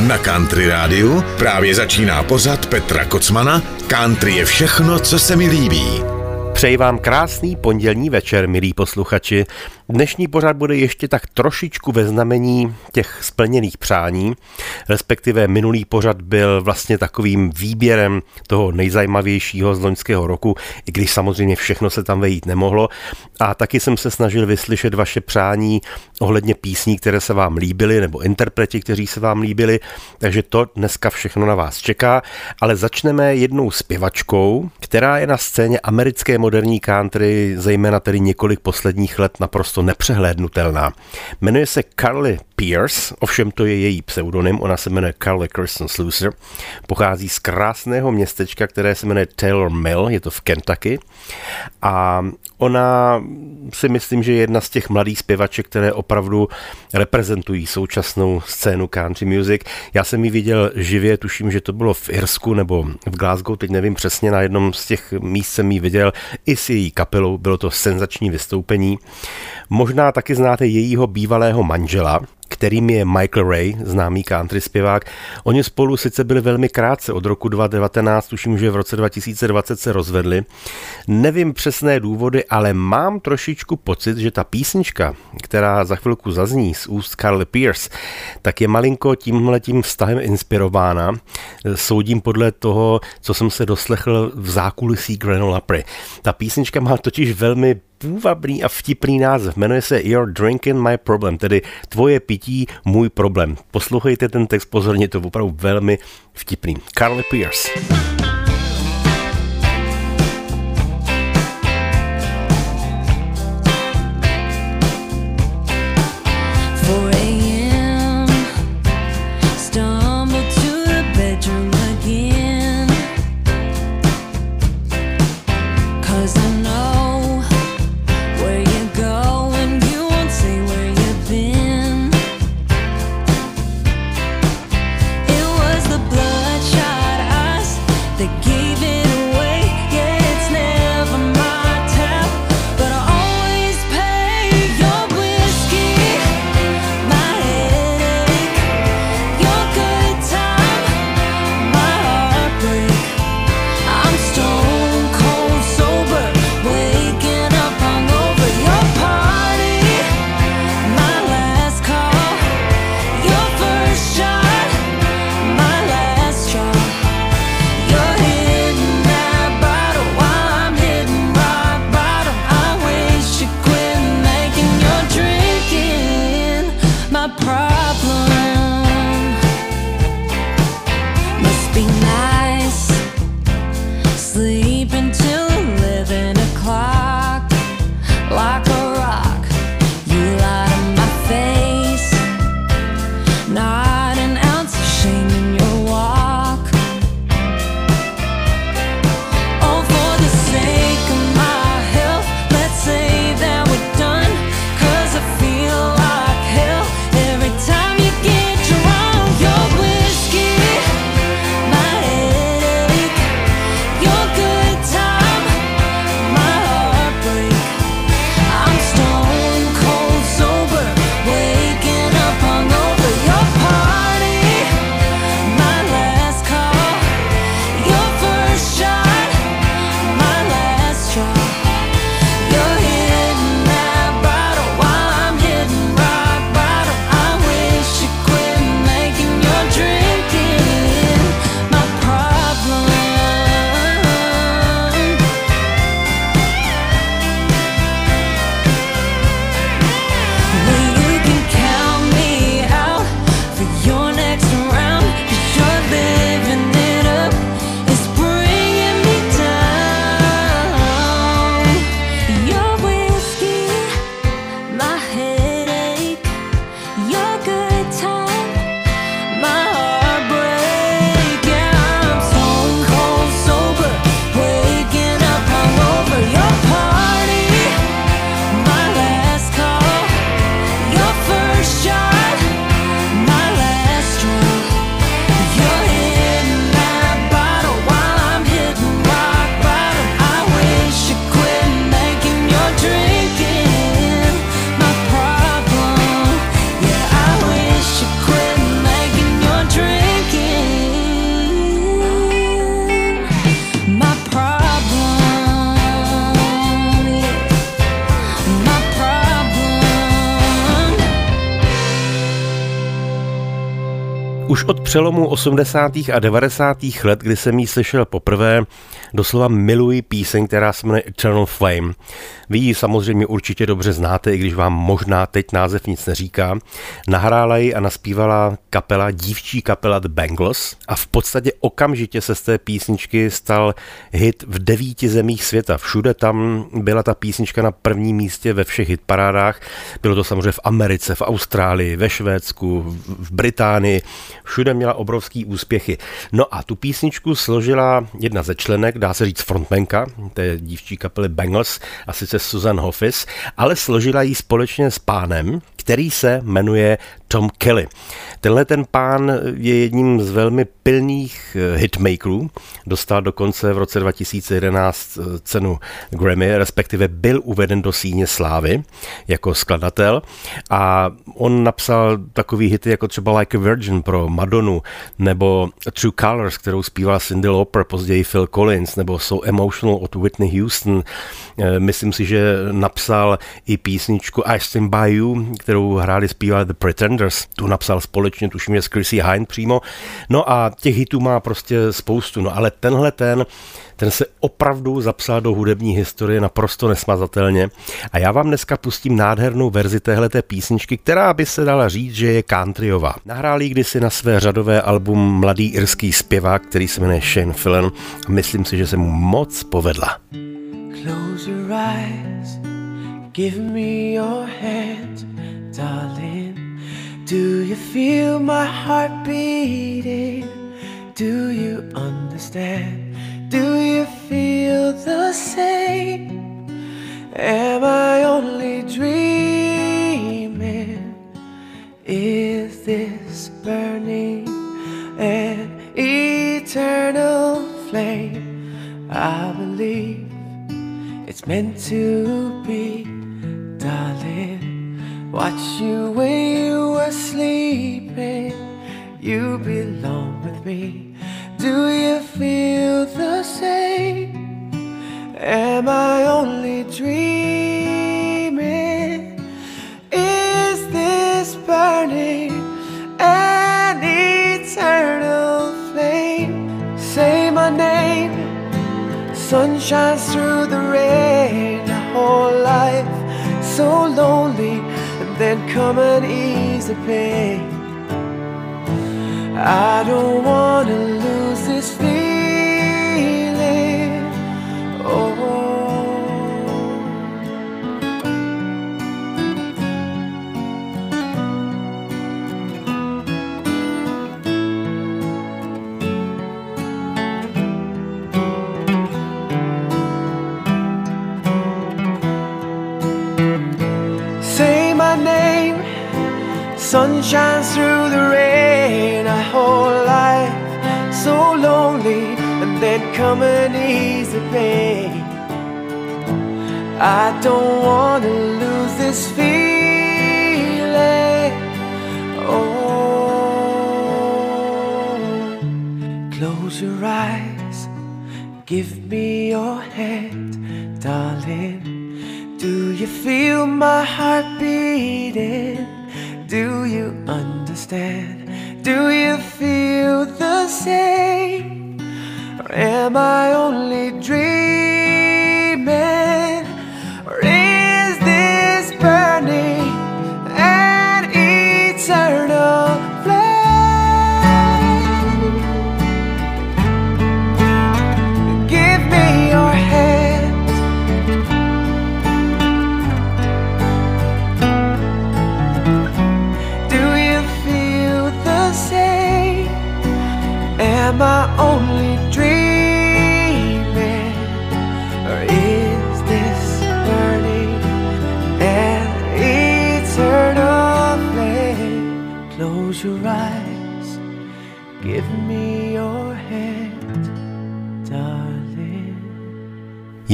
Na Country Rádiu právě začíná pořad Petra Kocmana Country je všechno, co se mi líbí. Přeji vám krásný pondělní večer, milí posluchači. Dnešní pořad bude ještě tak trošičku ve znamení těch splněných přání, respektive minulý pořad byl vlastně takovým výběrem toho nejzajímavějšího z loňského roku, i když samozřejmě všechno se tam vejít nemohlo. A taky jsem se snažil vyslyšet vaše přání ohledně písní, které se vám líbily, nebo interpreti, kteří se vám líbili, takže to dneska všechno na vás čeká, ale začneme jednou zpěvačkou, která je na scéně americké moderní country, zejména tedy několik posledních let naprosto nepřehlédnutelná. Jmenuje se Carly Pierce, ovšem to je její pseudonym, ona se jmenuje Carly Kirsten Slusser, pochází z krásného městečka, které se jmenuje Taylor Mill, je to v Kentucky a ona si myslím, že je jedna z těch mladých zpěvaček, které opravdu reprezentují současnou scénu country music. Já jsem ji viděl živě, tuším, že to bylo v Irsku nebo v Glasgow, teď nevím přesně, na jednom z těch míst jsem ji viděl i s její kapelou, bylo to senzační vystoupení. Možná taky znáte jejího bývalého manžela, kterým je Michael Ray, známý country zpěvák. Oni spolu sice byli velmi krátce, od roku 2019, tuším, že v roce 2020 se rozvedli. Nevím přesné důvody, ale mám trošičku pocit, že ta písnička, která za chvilku zazní z úst Carly Pierce, tak je malinko tímhletím vztahem inspirována. Soudím podle toho, co jsem se doslechl v zákulisí Granola Prey. Ta písnička má totiž velmi půvabný a vtipný název. Jmenuje se You're Drinking My Problem, tedy Tvoje pití, můj problém. Poslouchejte ten text pozorně, to je opravdu velmi vtipný. Carly Pierce. Přelomu 80. a 90. let, kdy jsem ji slyšel poprvé, doslova miluji píseň, která se jmenuje Eternal Flame. Vy ji samozřejmě určitě dobře znáte, i když vám možná teď název nic neříká. Nahrála ji a naspívala kapela, dívčí kapela The Bangles a v podstatě okamžitě se z té písničky stal hit v devíti zemích světa. Všude tam byla ta písnička na prvním místě ve všech hitparádách. Bylo to samozřejmě v Americe, v Austrálii, ve Švédsku, v Británii. Všude měla obrovský úspěchy. No a tu písničku složila jedna ze členek, dá se říct frontmenka, té dívčí kapely Bangles, a sice Susan Hoffis, ale složila ji společně s pánem, který se jmenuje Tom Kelly. Tenhle ten pán je jedním z velmi pilných eh, hitmakerů. Dostal dokonce v roce 2011 eh, cenu Grammy, respektive byl uveden do síně slávy jako skladatel a on napsal takový hity jako třeba Like a Virgin pro Madonu nebo True Colors, kterou zpíval Cindy Lauper, později Phil Collins, nebo So Emotional od Whitney Houston. Eh, myslím si, že napsal i písničku I Stand By You, kterou hráli zpívali The Pretenders. Tu napsal společně, tuším, že s Chrissy Hine přímo. No a těch hitů má prostě spoustu. No ale tenhle ten, ten se opravdu zapsal do hudební historie naprosto nesmazatelně. A já vám dneska pustím nádhernou verzi téhleté písničky, která by se dala říct, že je countryová. Nahrál ji kdysi na své řadové album mladý irský zpěvák, který se jmenuje Shane Fillen. Myslím si, že se mu moc povedla. Close your eyes, give me your hand, darling. Do you feel my heart beating? Do you understand? Do you feel the same? Am I only dreaming? Is this burning an eternal flame? I believe it's meant to you when you were sleeping. You belong with me. Do you feel the same? Am I only dreaming? Is this burning an eternal flame? Say my name. Sun then come and ease the pain. I don't wanna shines through the rain. A whole life so lonely and then come an the pain. I don't wanna lose this feeling. Oh close your eyes give me your hand darling. Do you feel my heart beating do you understand? Do you feel the same? Or am I only dreaming?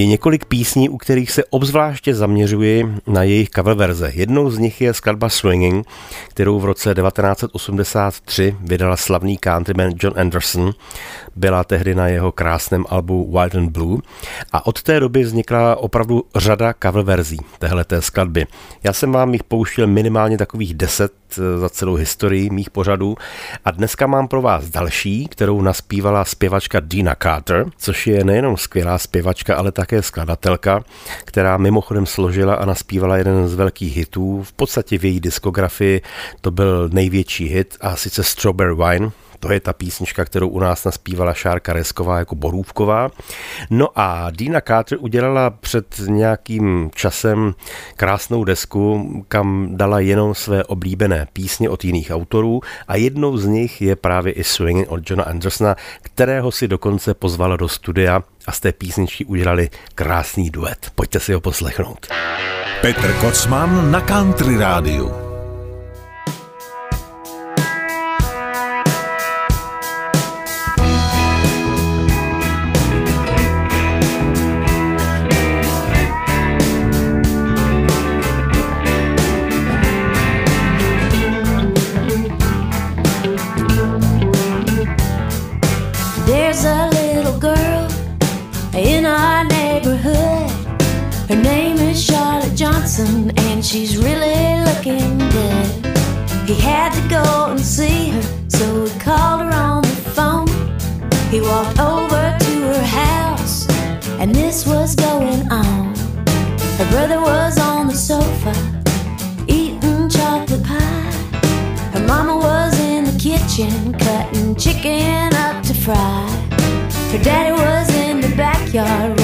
Je několik písní, u kterých se obzvláště zaměřuji na jejich cover verze. Jednou z nich je skladba Swinging, kterou v roce 1983 vydala slavný countryman John Anderson. Byla tehdy na jeho krásném albu Wild and Blue a od té doby vznikla opravdu řada cover verzí téhleté skladby. Já jsem vám jich pouštěl minimálně takových deset eh, za celou historii mých pořadů. A dneska mám pro vás další, kterou naspívala zpěvačka Dina Carter, což je nejenom skvělá zpěvačka, ale také skladatelka, která mimochodem složila a naspívala jeden z velkých hitů. V podstatě v její diskografii to byl největší hit a sice Strawberry Wine, to je ta písnička, kterou u nás naspívala Šárka Resková jako Borůvková. No a Dina Carter udělala před nějakým časem krásnou desku, kam dala jenom své oblíbené písně od jiných autorů a jednou z nich je právě i Swinging od Johna Andersona, kterého si dokonce pozvala do studia a z té písničky udělali krásný duet. Pojďte si ho poslechnout. Petr Kocman na Country Rádiu. Brother was on the sofa, eating chocolate pie. Her mama was in the kitchen, cutting chicken up to fry. Her daddy was in the backyard,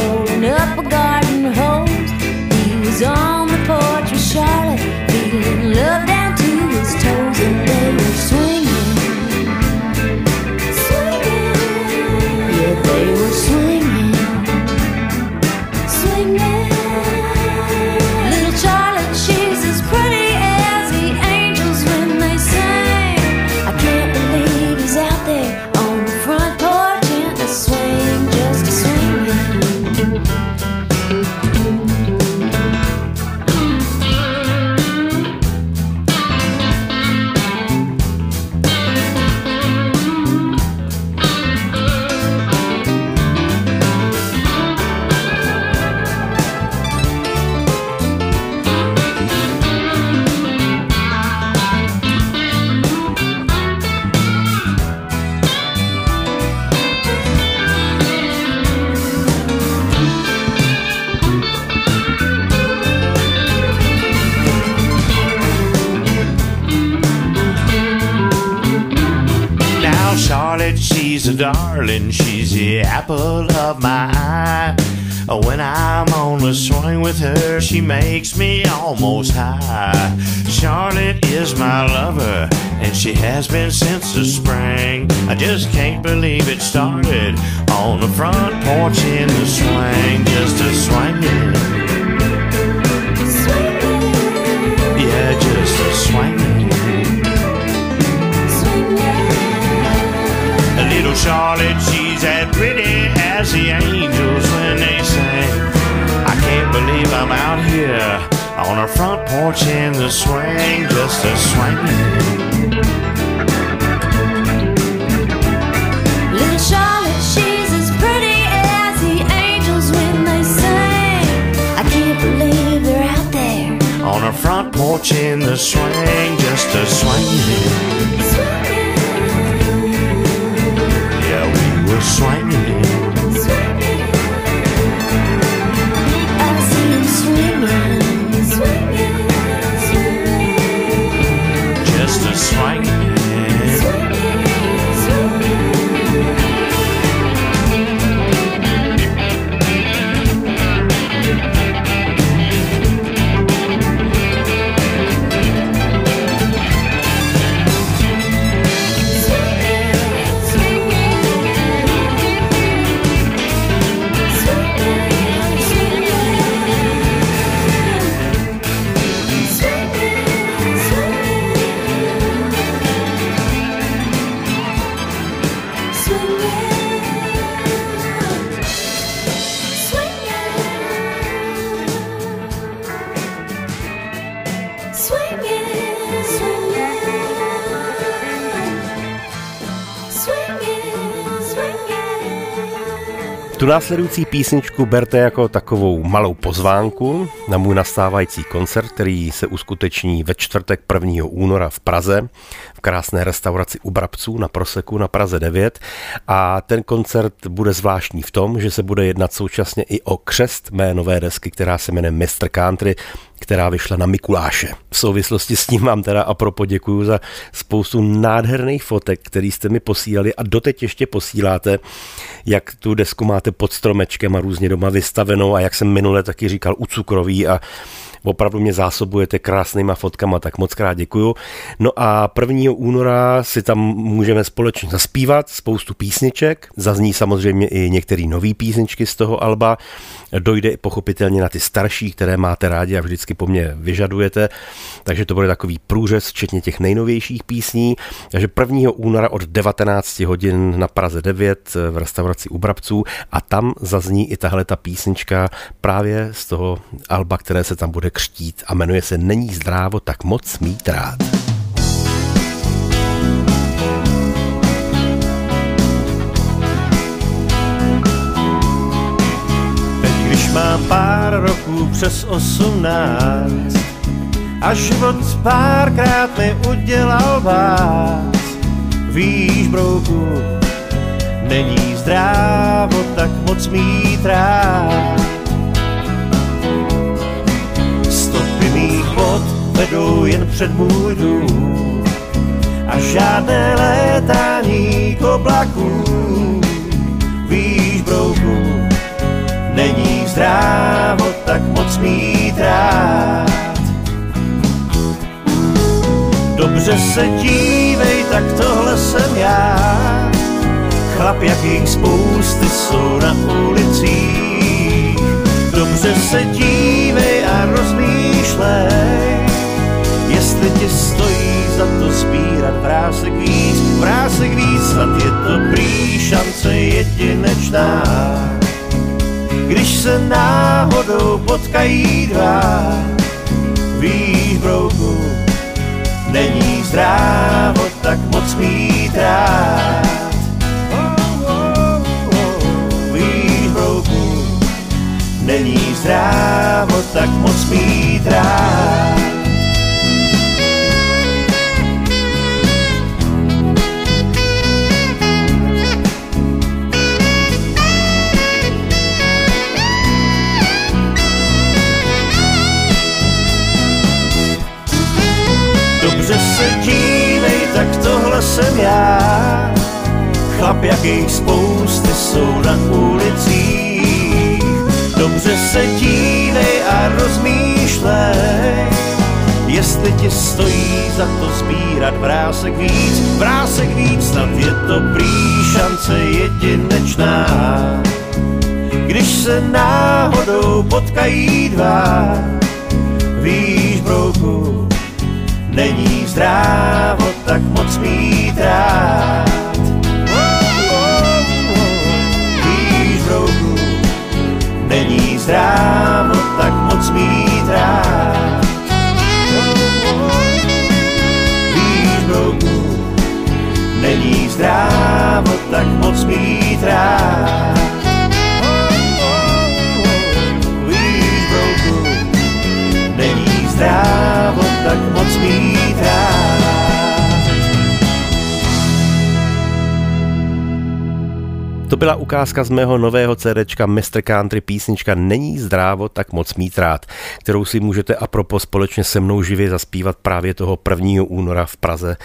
She's a darling, she's the apple of my eye. When I'm on the swing with her, she makes me almost high. Charlotte is my lover, and she has been since the spring. I just can't believe it started on the front porch in the swing, just a swinging. Charlotte, she's as pretty as the angels when they sing. I can't believe I'm out here on her front porch in the swing, just a swinging. Little Charlotte, she's as pretty as the angels when they sing. I can't believe they're out there on her front porch in the swing, just a swinging. Swinging. Tu následující písničku berte jako takovou malou pozvánku na můj nastávající koncert, který se uskuteční ve čtvrtek 1. února v Praze krásné restauraci u Brabců na Proseku na Praze 9 a ten koncert bude zvláštní v tom, že se bude jednat současně i o křest mé nové desky, která se jmenuje Mr. Country, která vyšla na Mikuláše. V souvislosti s tím vám teda a pro poděkuju za spoustu nádherných fotek, který jste mi posílali a doteď ještě posíláte, jak tu desku máte pod stromečkem a různě doma vystavenou a jak jsem minule taky říkal u cukroví a Opravdu mě zásobujete krásnýma fotkama, tak moc krát děkuju. No a 1. února si tam můžeme společně zaspívat spoustu písniček. Zazní samozřejmě i některé nové písničky z toho alba. Dojde pochopitelně na ty starší, které máte rádi a vždycky po mně vyžadujete. Takže to bude takový průřez, včetně těch nejnovějších písní. Takže 1. února od 19 hodin na Praze 9 v restauraci u Brabců a tam zazní i tahle ta písnička právě z toho alba, které se tam bude křtít a jmenuje se Není zdrávo tak moc mít rád. Teď, když mám pár roků přes osmnáct a život párkrát mi udělal vás, víš, brouku, není zdrávo tak moc mít rád. Bod vedou jen před můj dům a žádné létání k oblaku. Víš, brouku, není zdrávo tak moc mít rád. Dobře se dívej, tak tohle jsem já. Chlap, jakých spousty jsou na ulicích. Dobře se dívej rozmýšlej, jestli ti stojí za to sbírat vrásek víc, vrásek víc, snad je to prý šance jedinečná. Když se náhodou potkají dva, víš, brouku, není zdrávo tak moc mít rád. není zdrávo tak moc mít rád. Dobře se dívej, tak tohle jsem já. Chlap, jakých spousty jsou na ulicích Dobře se dívej a rozmýšlej, jestli ti stojí za to sbírat vrásek víc, vrásek víc, snad je to prý šance jedinečná. Když se náhodou potkají dva, víš, brouku, není zdrávo tak moc mít rád. Není zdrávo tak moc mít rád. Víš, brouku, není zdrávo tak moc mít rád. Víš, brouku, není zdrávo tak moc mít rád. To byla ukázka z mého nového CDčka Mr. Country písnička Není zdrávo tak moc mít rád, kterou si můžete a propos společně se mnou živě zaspívat právě toho 1. února v Praze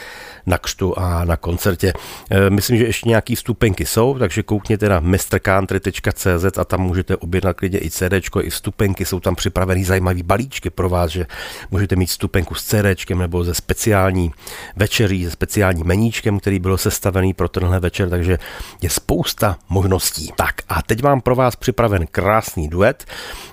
na křtu a na koncertě. E, myslím, že ještě nějaký vstupenky jsou, takže koukněte na mrcountry.cz a tam můžete objednat klidně i CD, i vstupenky, jsou tam připravený zajímavý balíčky pro vás, že můžete mít vstupenku s CD nebo ze speciální večeří, se speciální meníčkem, který byl sestavený pro tenhle večer, takže je spousta možností. Tak a teď mám pro vás připraven krásný duet.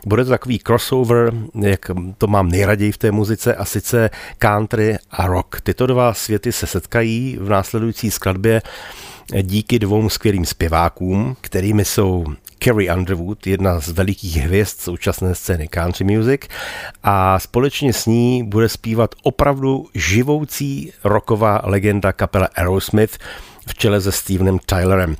Bude to takový crossover, jak to mám nejraději v té muzice, a sice country a rock. Tyto dva světy se setkají v následující skladbě díky dvou skvělým zpěvákům, kterými jsou Carrie Underwood, jedna z velikých hvězd současné scény country music a společně s ní bude zpívat opravdu živoucí roková legenda kapela Aerosmith v čele se Stevenem Tylerem.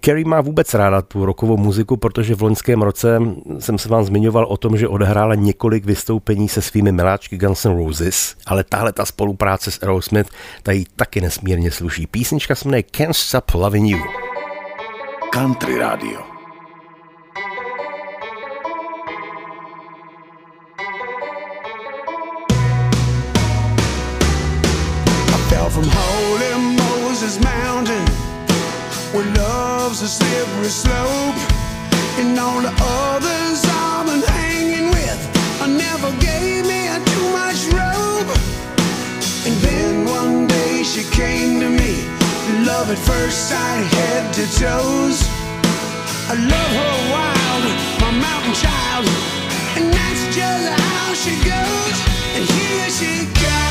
Kerry má vůbec ráda tu rokovou muziku, protože v loňském roce jsem se vám zmiňoval o tom, že odehrála několik vystoupení se svými miláčky Guns N' Roses, ale tahle ta spolupráce s Aerosmith tady taky nesmírně sluší. Písnička se jmenuje Can't Stop Loving You. Country Radio. Slippery slope, and all the others I've been hanging with, I never gave me too much rope. And then one day she came to me, love at first sight, head to toes. I love her wild, my mountain child, and that's just how she goes. And here she comes.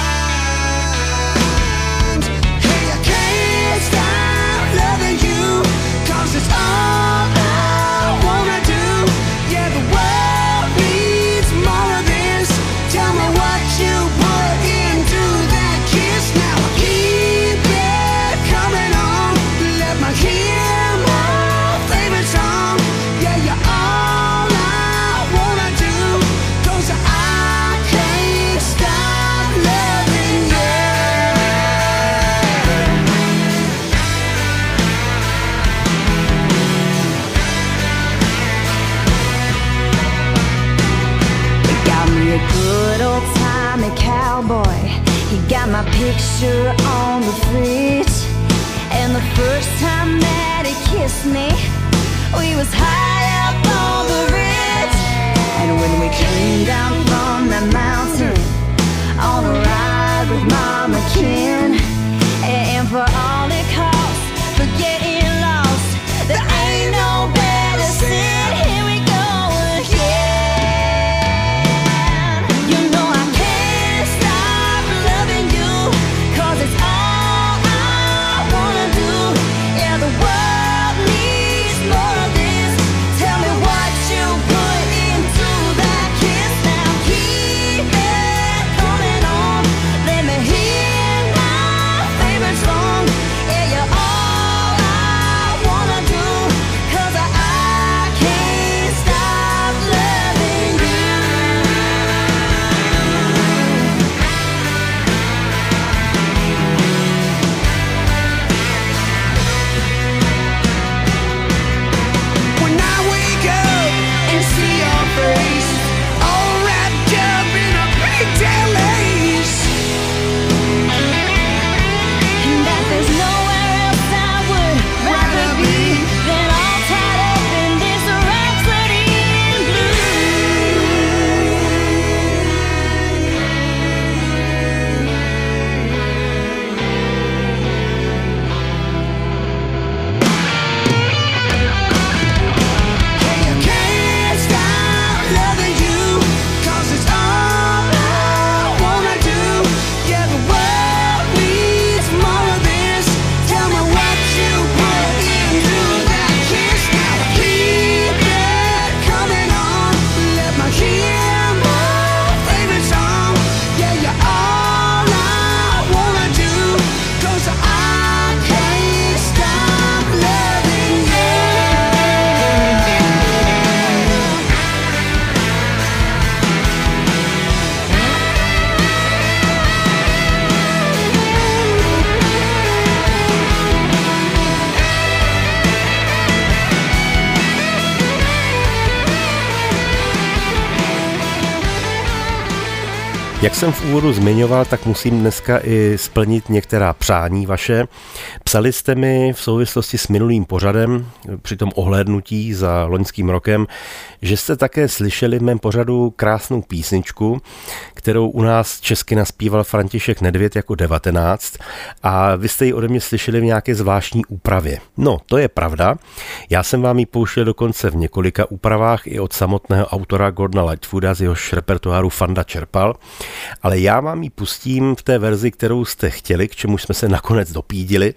Jsem v úvodu zmiňoval, tak musím dneska i splnit některá přání vaše. Psali jste mi v souvislosti s minulým pořadem, při tom ohlédnutí za loňským rokem, že jste také slyšeli v mém pořadu krásnou písničku, kterou u nás česky naspíval František Nedvěd jako 19 a vy jste ji ode mě slyšeli v nějaké zvláštní úpravě. No, to je pravda. Já jsem vám ji pouštěl dokonce v několika úpravách i od samotného autora Gordona Lightfooda z jehož repertoáru Fanda čerpal. Ale já vám ji pustím v té verzi, kterou jste chtěli, k čemu jsme se nakonec dopídili.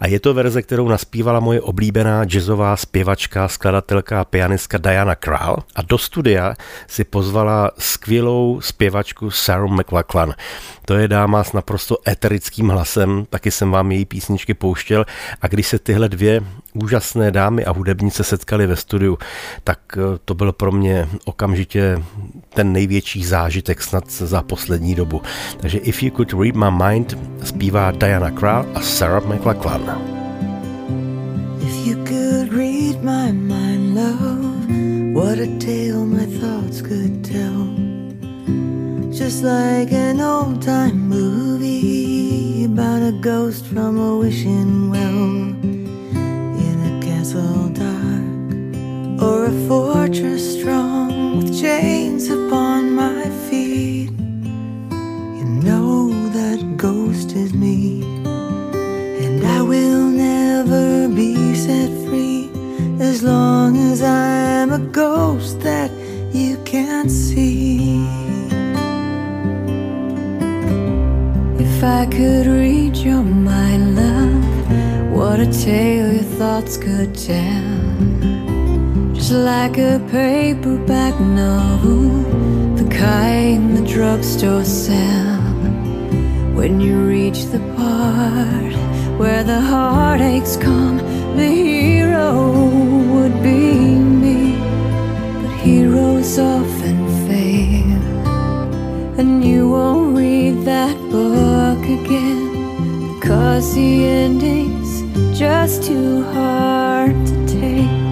A je to verze, kterou naspívala moje oblíbená jazzová zpěvačka, skladatelka a pianistka Diana Krall. A do studia si pozvala skvělou zpěvačku Sarah McLachlan. To je dáma s naprosto eterickým hlasem, taky jsem vám její písničky pouštěl a když se tyhle dvě úžasné dámy a hudebnice setkali ve studiu, tak eh, to byl pro mě okamžitě ten největší zážitek snad za poslední dobu. Takže If You Could Read My Mind zpívá Diana Krall a Sarah McLachlan. If you could read my mind, love, what a tale my thoughts could tell. Just like an old time movie about a ghost from a wishing well castle dark or a fortress strong with chains upon my feet. You know that ghost is me, and I will never be set free as long as I am a ghost that you can't see. If I could read your mind, love, what a tale your thoughts could tell. Just like a paperback novel, the kind the drugstore sell. When you reach the part where the heartaches come, the hero would be me. But heroes often fail, and you won't read that book again because the ending's just too hard to take.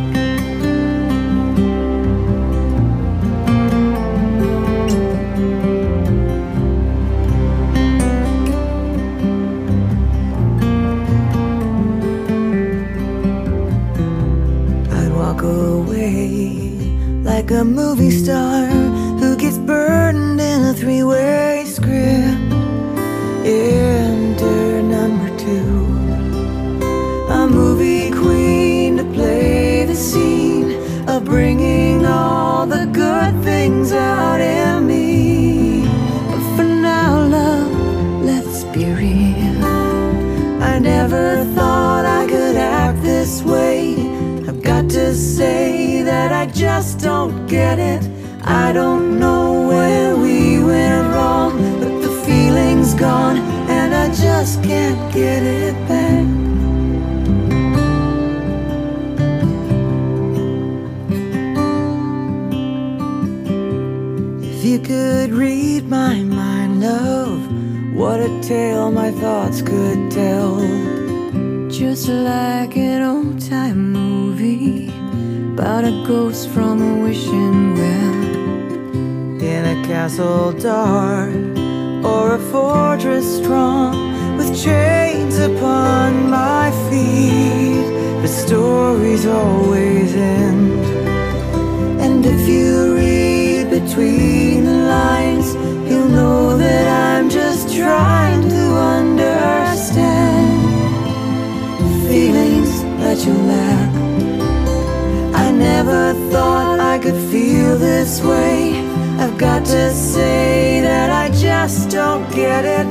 Could feel this way. I've got to say that I just don't get it.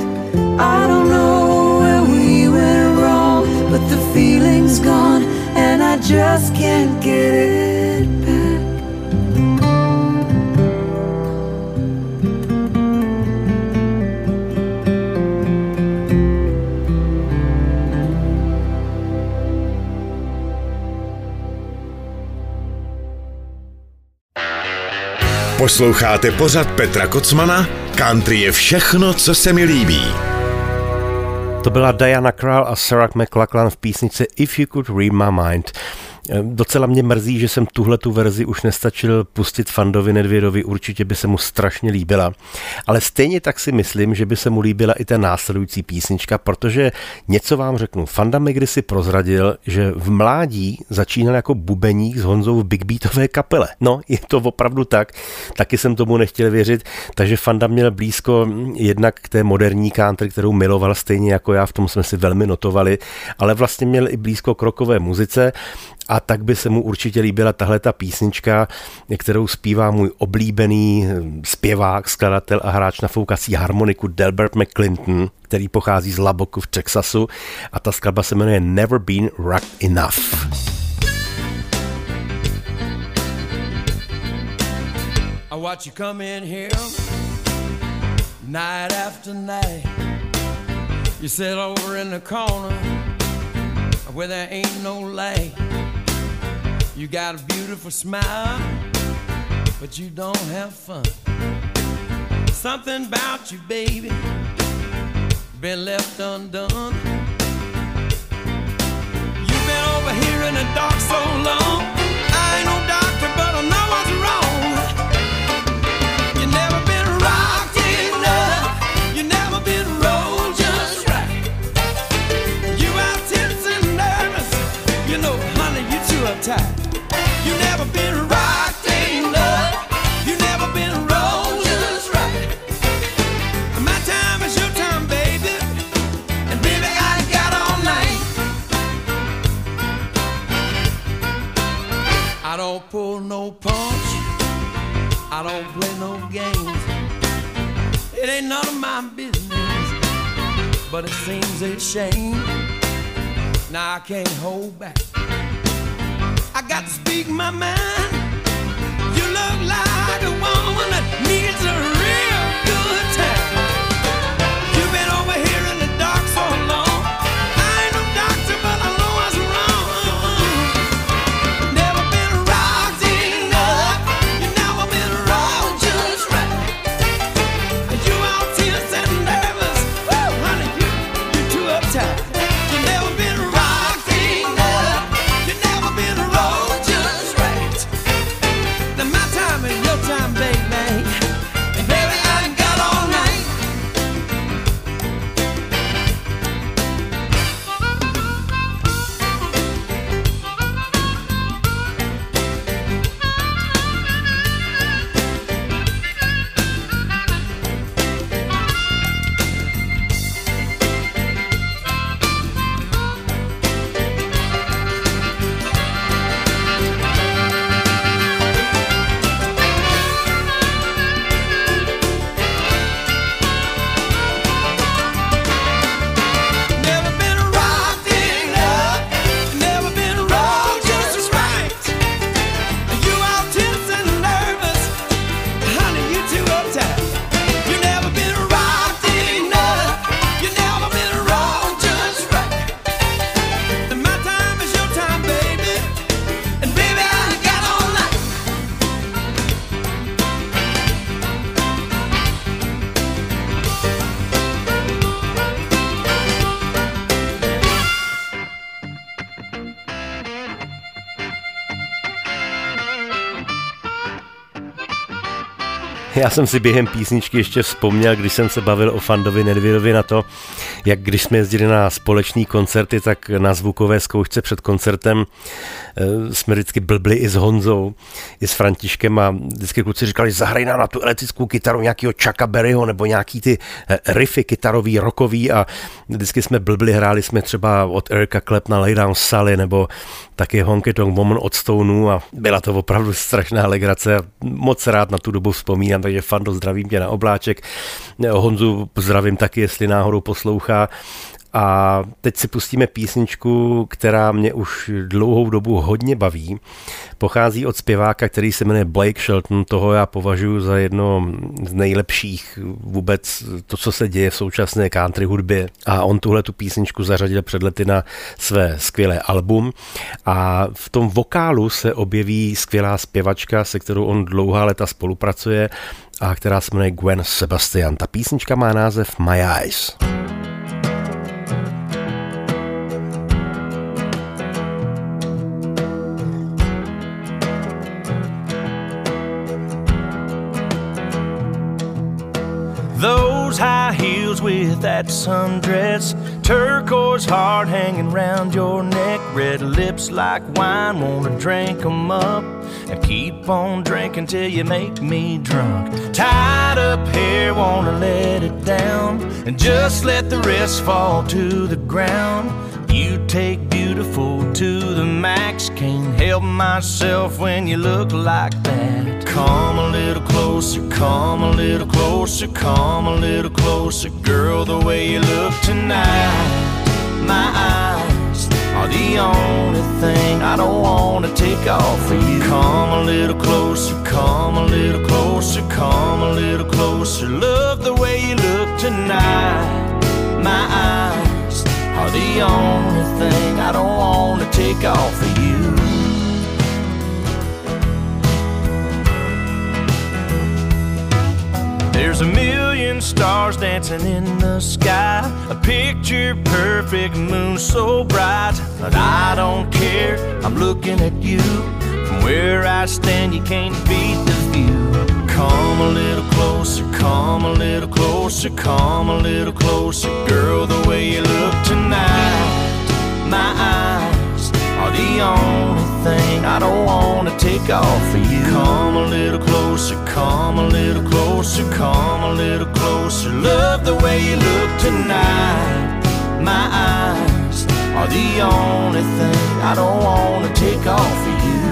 I don't know where we went wrong, but the feeling's gone and I just can't get it back. Posloucháte pořad Petra Kocmana? Country je všechno, co se mi líbí. To byla Diana Krall a Sarah McLachlan v písnice If You Could Read My Mind. Docela mě mrzí, že jsem tuhle tu verzi už nestačil pustit Fandovi Nedvědovi, určitě by se mu strašně líbila. Ale stejně tak si myslím, že by se mu líbila i ta následující písnička, protože něco vám řeknu. Fanda mi kdysi prozradil, že v mládí začínal jako bubeník s Honzou v Big Beatové kapele. No, je to opravdu tak, taky jsem tomu nechtěl věřit, takže Fanda měl blízko jednak k té moderní country, kterou miloval stejně jako já, v tom jsme si velmi notovali, ale vlastně měl i blízko k rockové muzice a tak by se mu určitě líbila tahle ta písnička, kterou zpívá můj oblíbený hm, zpěvák, skladatel a hráč na foukací harmoniku Delbert McClinton, který pochází z Laboku v Texasu a ta skladba se jmenuje Never Been Rocked Enough. I watch you come in here night after night. You sit over in the corner where there ain't no light. You got a beautiful smile, but you don't have fun. Something about you, baby, been left undone. You've been over here in the dark so long. I ain't no doctor, but I know I don't play no games. It ain't none of my business, but it seems a shame. Now I can't hold back. I got to speak my mind. You look like a woman that needs a Já jsem si během písničky ještě vzpomněl, když jsem se bavil o Fandovi Nedvědovi na to, jak když jsme jezdili na společný koncerty, tak na zvukové zkoušce před koncertem eh, jsme vždycky blbli i s Honzou, i s Františkem a vždycky kluci říkali, zahraj nám na tu elektrickou kytaru nějakého Chucka Berryho nebo nějaký ty eh, riffy kytarový, rockový a vždycky jsme blbli, hráli jsme třeba od Erika Claptona Lay Down Sally nebo taky Honky Tonk Woman od Stoneu a byla to opravdu strašná legrace. Moc rád na tu dobu vzpomínám, takže Fando, zdravím tě na obláček. Honzu zdravím taky, jestli náhodou poslouchá. A teď si pustíme písničku, která mě už dlouhou dobu hodně baví. Pochází od zpěváka, který se jmenuje Blake Shelton. Toho já považuji za jedno z nejlepších vůbec to, co se děje v současné country hudbě. A on tuhle tu písničku zařadil před lety na své skvělé album. A v tom vokálu se objeví skvělá zpěvačka, se kterou on dlouhá leta spolupracuje a která se jmenuje Gwen Sebastian. Ta písnička má název My Eyes. With that sundress, turquoise heart hanging round your neck, red lips like wine, wanna drink 'em up. And keep on drinking till you make me drunk. Tied up here, wanna let it down. And just let the rest fall to the ground. You take beautiful to the max, can't help myself when you look like that. Come a little closer, come a little closer, come a little closer, girl, the way you look tonight. My eyes are the only thing I don't wanna take off for you. Come a little closer, come a little closer, come a little closer. Love the way you look tonight. My eyes are the only thing I don't wanna take off for you. There's a million stars dancing in the sky. A picture perfect moon so bright. But I don't care, I'm looking at you. From where I stand, you can't beat the view. Come a little closer, come a little closer, come a little closer. Girl, the way you look tonight. My eyes are the only thing I don't wanna take off for you. Come a little closer, come a little closer, come a little closer. Love the way you look tonight. My eyes are the only thing I don't wanna take off for you.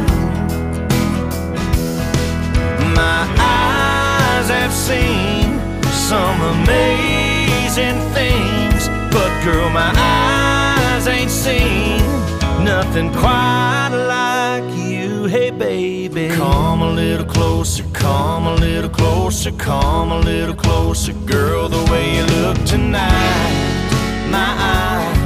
My eyes have seen some amazing things, but girl, my eyes ain't seen nothing quite like you. Hey, baby, come a little closer, come a little closer, come a little closer, girl, the way you look tonight. My eyes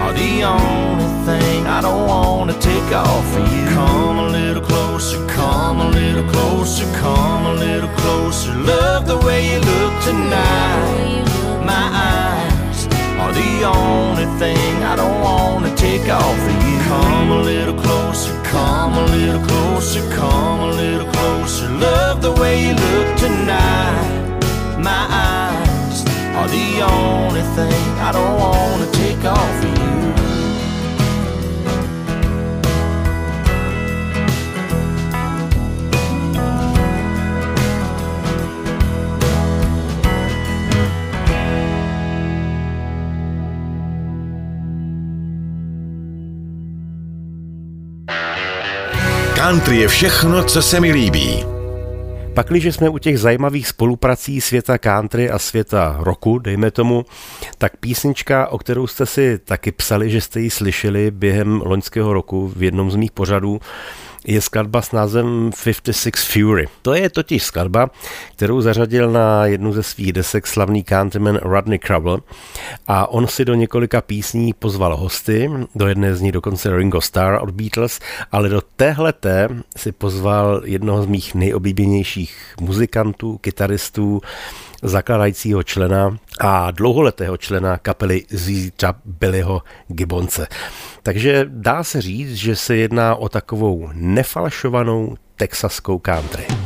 are the only thing I don't wanna take off for you. Come a little closer, come a little closer, come a little closer. Love the way you look tonight. My eyes are the only thing I don't wanna take off for you. Come a little closer, come a little closer, come a little closer. Love the way you look tonight. My eyes are the only thing I don't wanna take off for you. Country je všechno, co se mi líbí. Pakliže jsme u těch zajímavých spoluprací světa country a světa roku, dejme tomu, tak písnička, o kterou jste si taky psali, že jste ji slyšeli během loňského roku v jednom z mých pořadů, je skladba s názvem 56 Fury. To je totiž skladba, kterou zařadil na jednu ze svých desek slavný countryman Rodney Crowell a on si do několika písní pozval hosty, do jedné z nich dokonce Ringo Starr od Beatles, ale do téhleté si pozval jednoho z mých nejoblíbenějších muzikantů, kytaristů, zakladajícího člena a dlouholetého člena kapely Top Billyho Gibbonce. Takže dá se říct, že se jedná o takovou nefalšovanou texaskou country.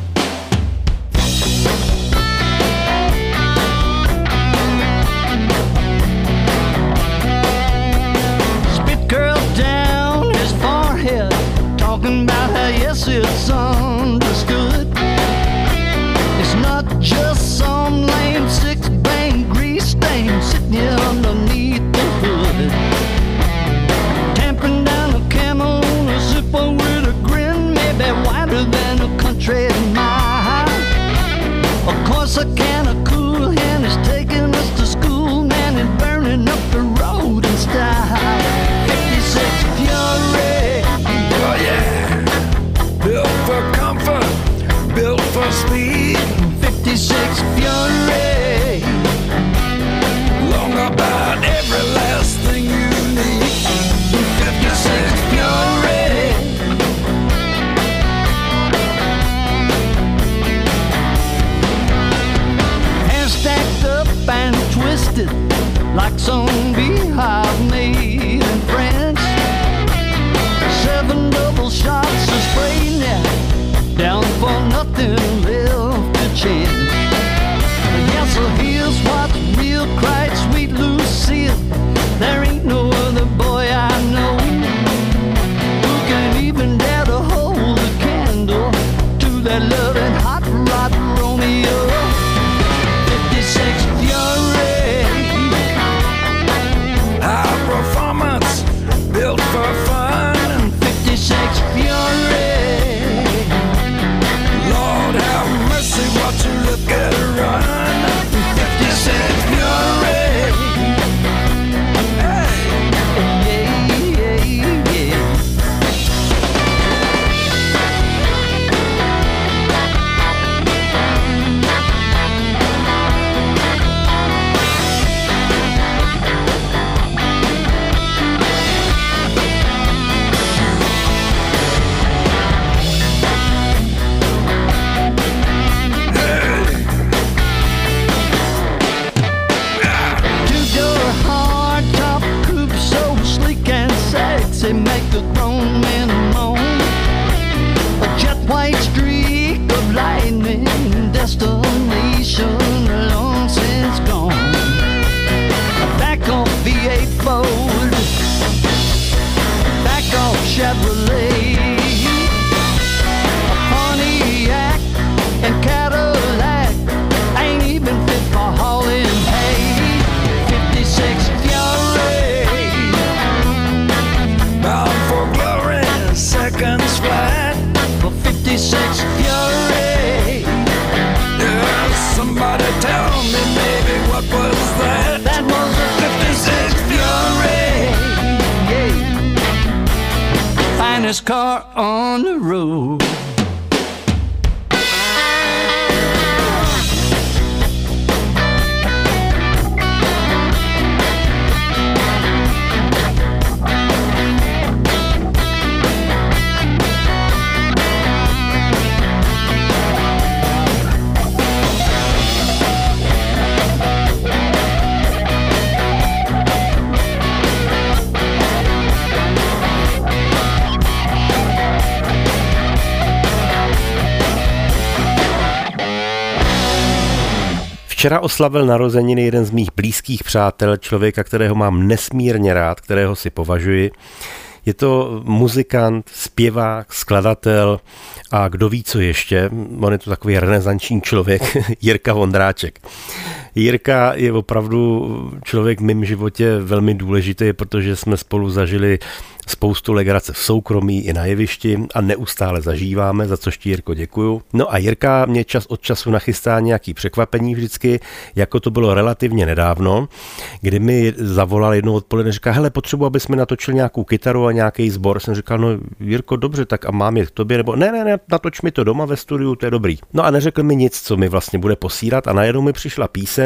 Like some NASCAR on the road. Včera oslavil narozeniny jeden z mých blízkých přátel, člověka, kterého mám nesmírně rád, kterého si považuji. Je to muzikant, zpěvák, skladatel a kdo ví, co ještě. On je to takový renesanční člověk, Jirka Vondráček. Jirka je opravdu člověk v mém životě velmi důležitý, protože jsme spolu zažili spoustu legrace v soukromí i na jevišti a neustále zažíváme, za což ti Jirko děkuju. No a Jirka mě čas od času nachystá nějaký překvapení vždycky, jako to bylo relativně nedávno, kdy mi zavolal jednou odpoledne, říká, hele, potřebuji, abys mi natočil nějakou kytaru a nějaký sbor. Jsem říkal, no Jirko, dobře, tak a mám je k tobě, nebo ne, ne, ne, natoč mi to doma ve studiu, to je dobrý. No a neřekl mi nic, co mi vlastně bude posílat a najednou mi přišla píseň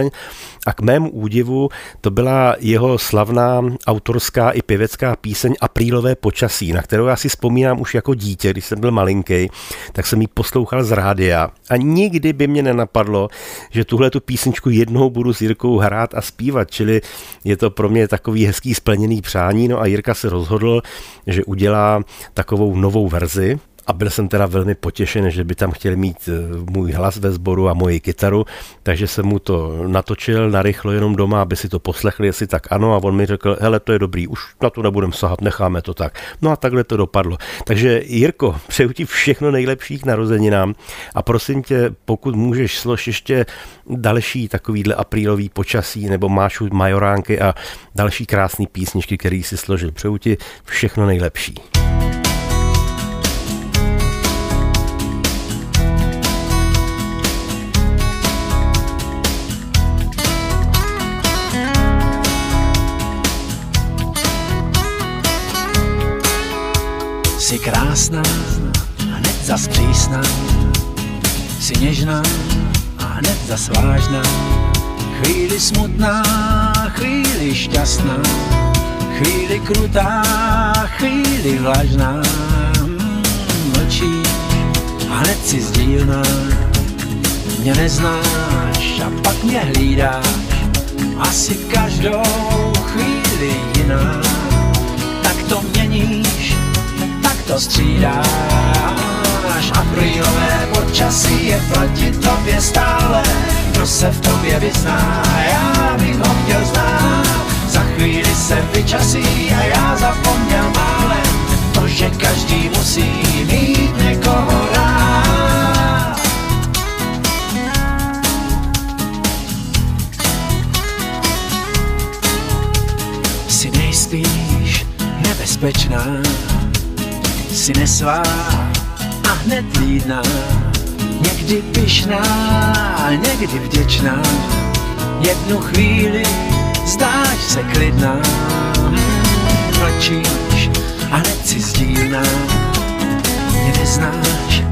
a k mému údivu to byla jeho slavná autorská i pěvecká píseň Aprílové počasí, na kterou já si vzpomínám už jako dítě, když jsem byl malinký, tak jsem ji poslouchal z rádia. A nikdy by mě nenapadlo, že tuhle tu písničku jednou budu s Jirkou hrát a zpívat, čili je to pro mě takový hezký splněný přání, no a Jirka se rozhodl, že udělá takovou novou verzi, a byl jsem teda velmi potěšen, že by tam chtěli mít eh, můj hlas ve sboru a moji kytaru, takže jsem mu to natočil narychlo jenom doma, aby si to poslechli, jestli tak ano, a on mi řekl, hele, to je dobrý, už na to nebudem sahat, necháme to tak. No a takhle to dopadlo. Takže Jirko, přeju ti všechno nejlepší k narozeninám a prosím tě, pokud můžeš slož ještě další takovýhle aprílový počasí, nebo máš už majoránky a další krásné písničky, který si složil. Přeju ti všechno nejlepší. Jsi krásná, hned zas přísná, jsi něžná a hned zas vážná. Chvíli smutná, chvíli šťastná, chvíli krutá, chvíli vlažná. Mm, Mlčí a hned si sdílná, mě neznáš a pak mě hlídáš, asi každou chvíli jiná. Tak to měníš, tak to střídáš. Aprílové počasí je proti tobě stále, kdo se v tobě vyzná, já bych ho chtěl znát. Za chvíli se vyčasí a já zapomněl málem, to, že každý musí mít někoho rád. Si nejspíš nebezpečná, si nesvá a hned lídná, někdy pyšná, někdy vděčná, jednu chvíli zdáš se klidná, mlčíš a hned si sdílná, mě neznáš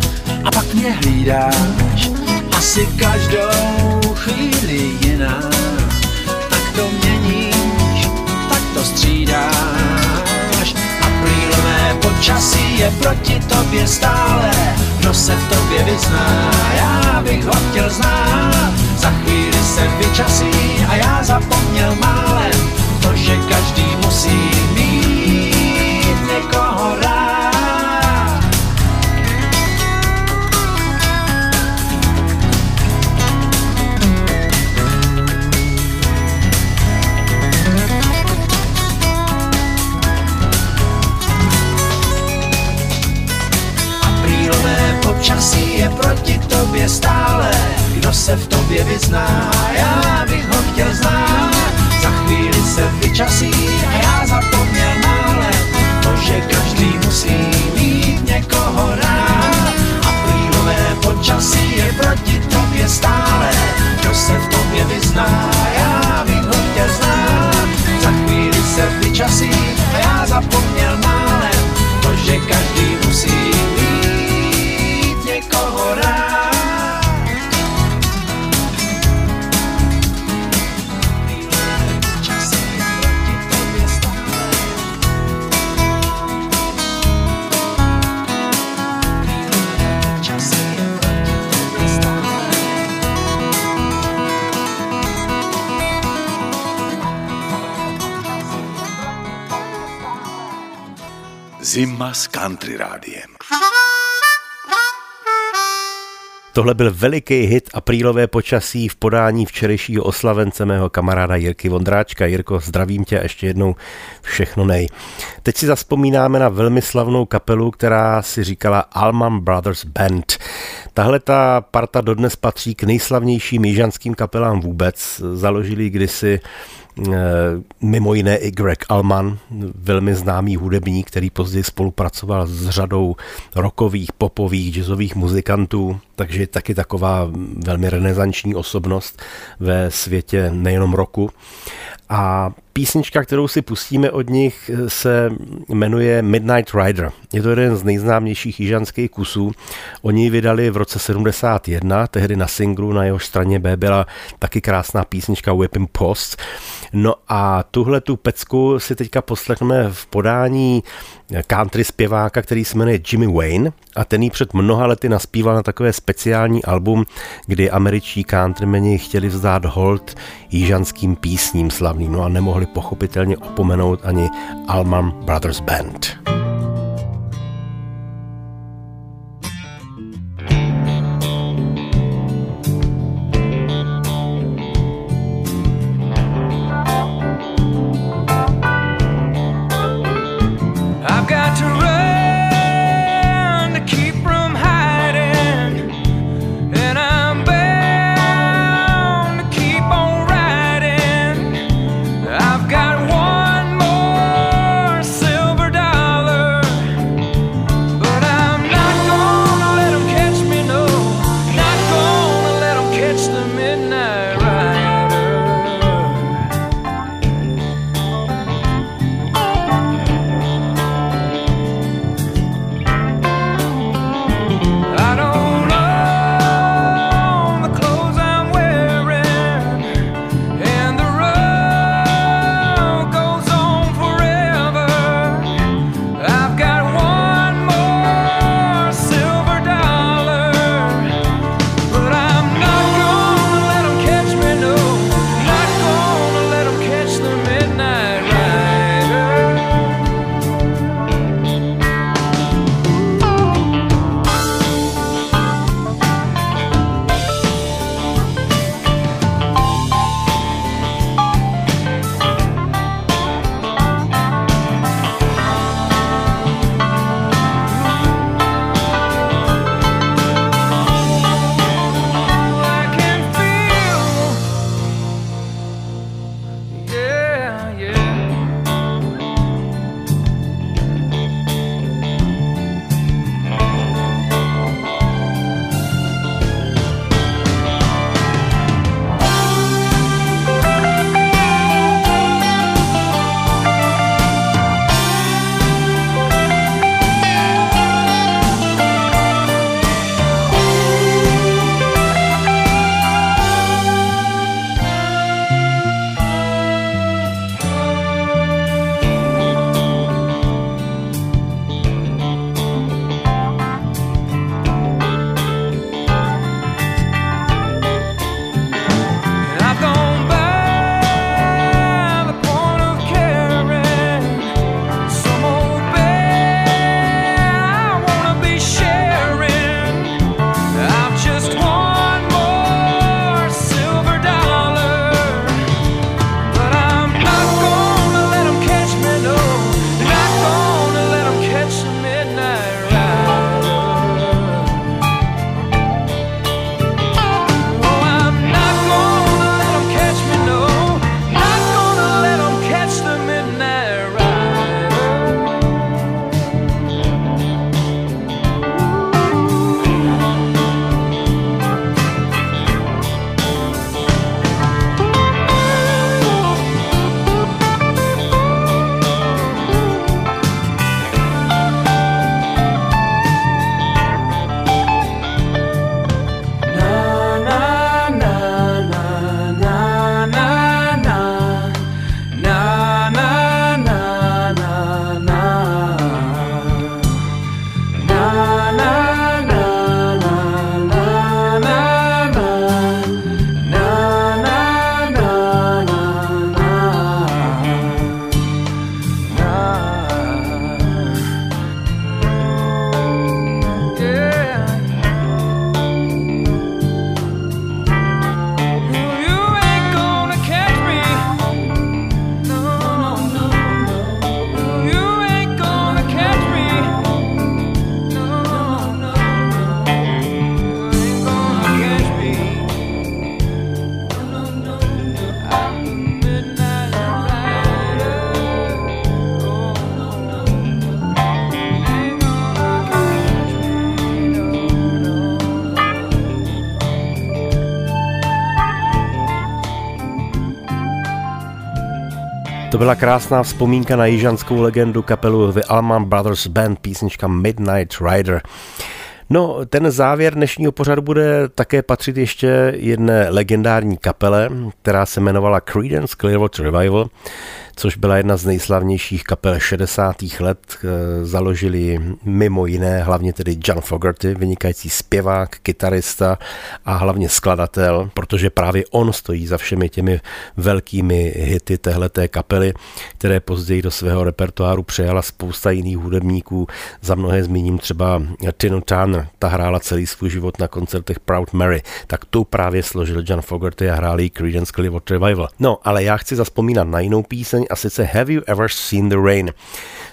a pak mě hlídáš, asi každou chvíli jiná, tak to měníš, tak to střídáš. Počasí je proti tobě stále, kdo se v tobě vyzná, já bych ho chtěl znát. Za chvíli se vyčasí a já zapomněl málem, to, že každý musí mít proti tobě stále, kdo se v tobě vyzná, já bych ho chtěl znát. Za chvíli se vyčasí a já zapomněl málem, to, že každý musí mít někoho rád. Aprílové počasí je proti tobě stále, kdo se v tobě vyzná, já bych ho chtěl znát. Za chvíli se vyčasí a já zapomněl málem, to, že každý Zima s country rádiem. Tohle byl veliký hit aprílové počasí v podání včerejšího oslavence mého kamaráda Jirky Vondráčka. Jirko, zdravím tě a ještě jednou všechno nej. Teď si zaspomínáme na velmi slavnou kapelu, která si říkala Alman Brothers Band. Tahle ta parta dodnes patří k nejslavnějším jižanským kapelám vůbec. Založili kdysi mimo jiné i Greg Allman, velmi známý hudebník, který později spolupracoval s řadou rockových, popových, jazzových muzikantů, takže je taky taková velmi renesanční osobnost ve světě nejenom roku. A písnička, kterou si pustíme od nich, se jmenuje Midnight Rider. Je to jeden z nejznámějších jižanských kusů. Oni ji vydali v roce 71, tehdy na singlu, na jeho straně B byla taky krásná písnička Whipping Post. No a tuhle tu pecku si teďka poslechneme v podání country zpěváka, který se jmenuje Jimmy Wayne a ten ji před mnoha lety naspíval na takové speciální album, kdy američtí countrymeni chtěli vzdát hold jižanským písním slavným, no a nemohli pochopitelně opomenout ani Alman Brothers Band. To byla krásná vzpomínka na jižanskou legendu kapelu The Allman Brothers Band, písnička Midnight Rider. No, ten závěr dnešního pořadu bude také patřit ještě jedné legendární kapele, která se jmenovala Creedence Clearwater Revival což byla jedna z nejslavnějších kapel 60. let. Eh, založili mimo jiné hlavně tedy John Fogerty, vynikající zpěvák, kytarista a hlavně skladatel, protože právě on stojí za všemi těmi velkými hity téhleté kapely, které později do svého repertoáru přejala spousta jiných hudebníků. Za mnohé zmíním třeba Tinu Turner, ta hrála celý svůj život na koncertech Proud Mary, tak tu právě složil John Fogerty a hráli Creedence Clearwater Revival. No, ale já chci zaspomínat na jinou píseň a sice Have You Ever Seen the Rain?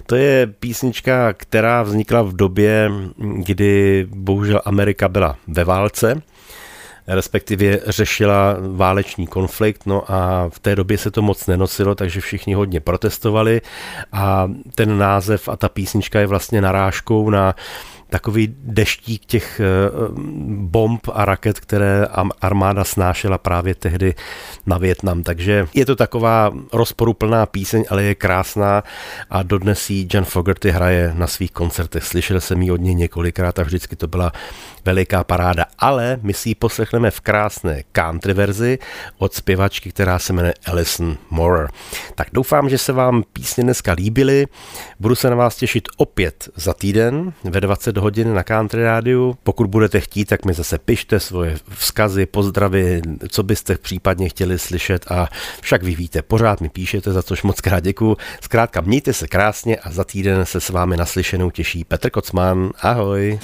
To je písnička, která vznikla v době, kdy bohužel Amerika byla ve válce, respektive řešila válečný konflikt, no a v té době se to moc nenosilo, takže všichni hodně protestovali a ten název a ta písnička je vlastně narážkou na takový deštík těch eh, bomb a raket, které armáda snášela právě tehdy na Větnam. Takže je to taková rozporuplná píseň, ale je krásná a dodnes ji John Fogerty hraje na svých koncertech. Slyšel jsem ji od něj několikrát a vždycky to byla veliká paráda. Ale my si ji poslechneme v krásné country verzi od zpěvačky, která se jmenuje Alison Moore. Tak doufám, že se vám písně dneska líbily. Budu se na vás těšit opět za týden ve 20 hodin na Country Rádiu. Pokud budete chtít, tak mi zase pište svoje vzkazy, pozdravy, co byste případně chtěli slyšet a však vy víte, pořád mi píšete, za což moc krát děkuju. Zkrátka mějte se krásně a za týden se s vámi naslyšenou těší Petr Kocman. Ahoj.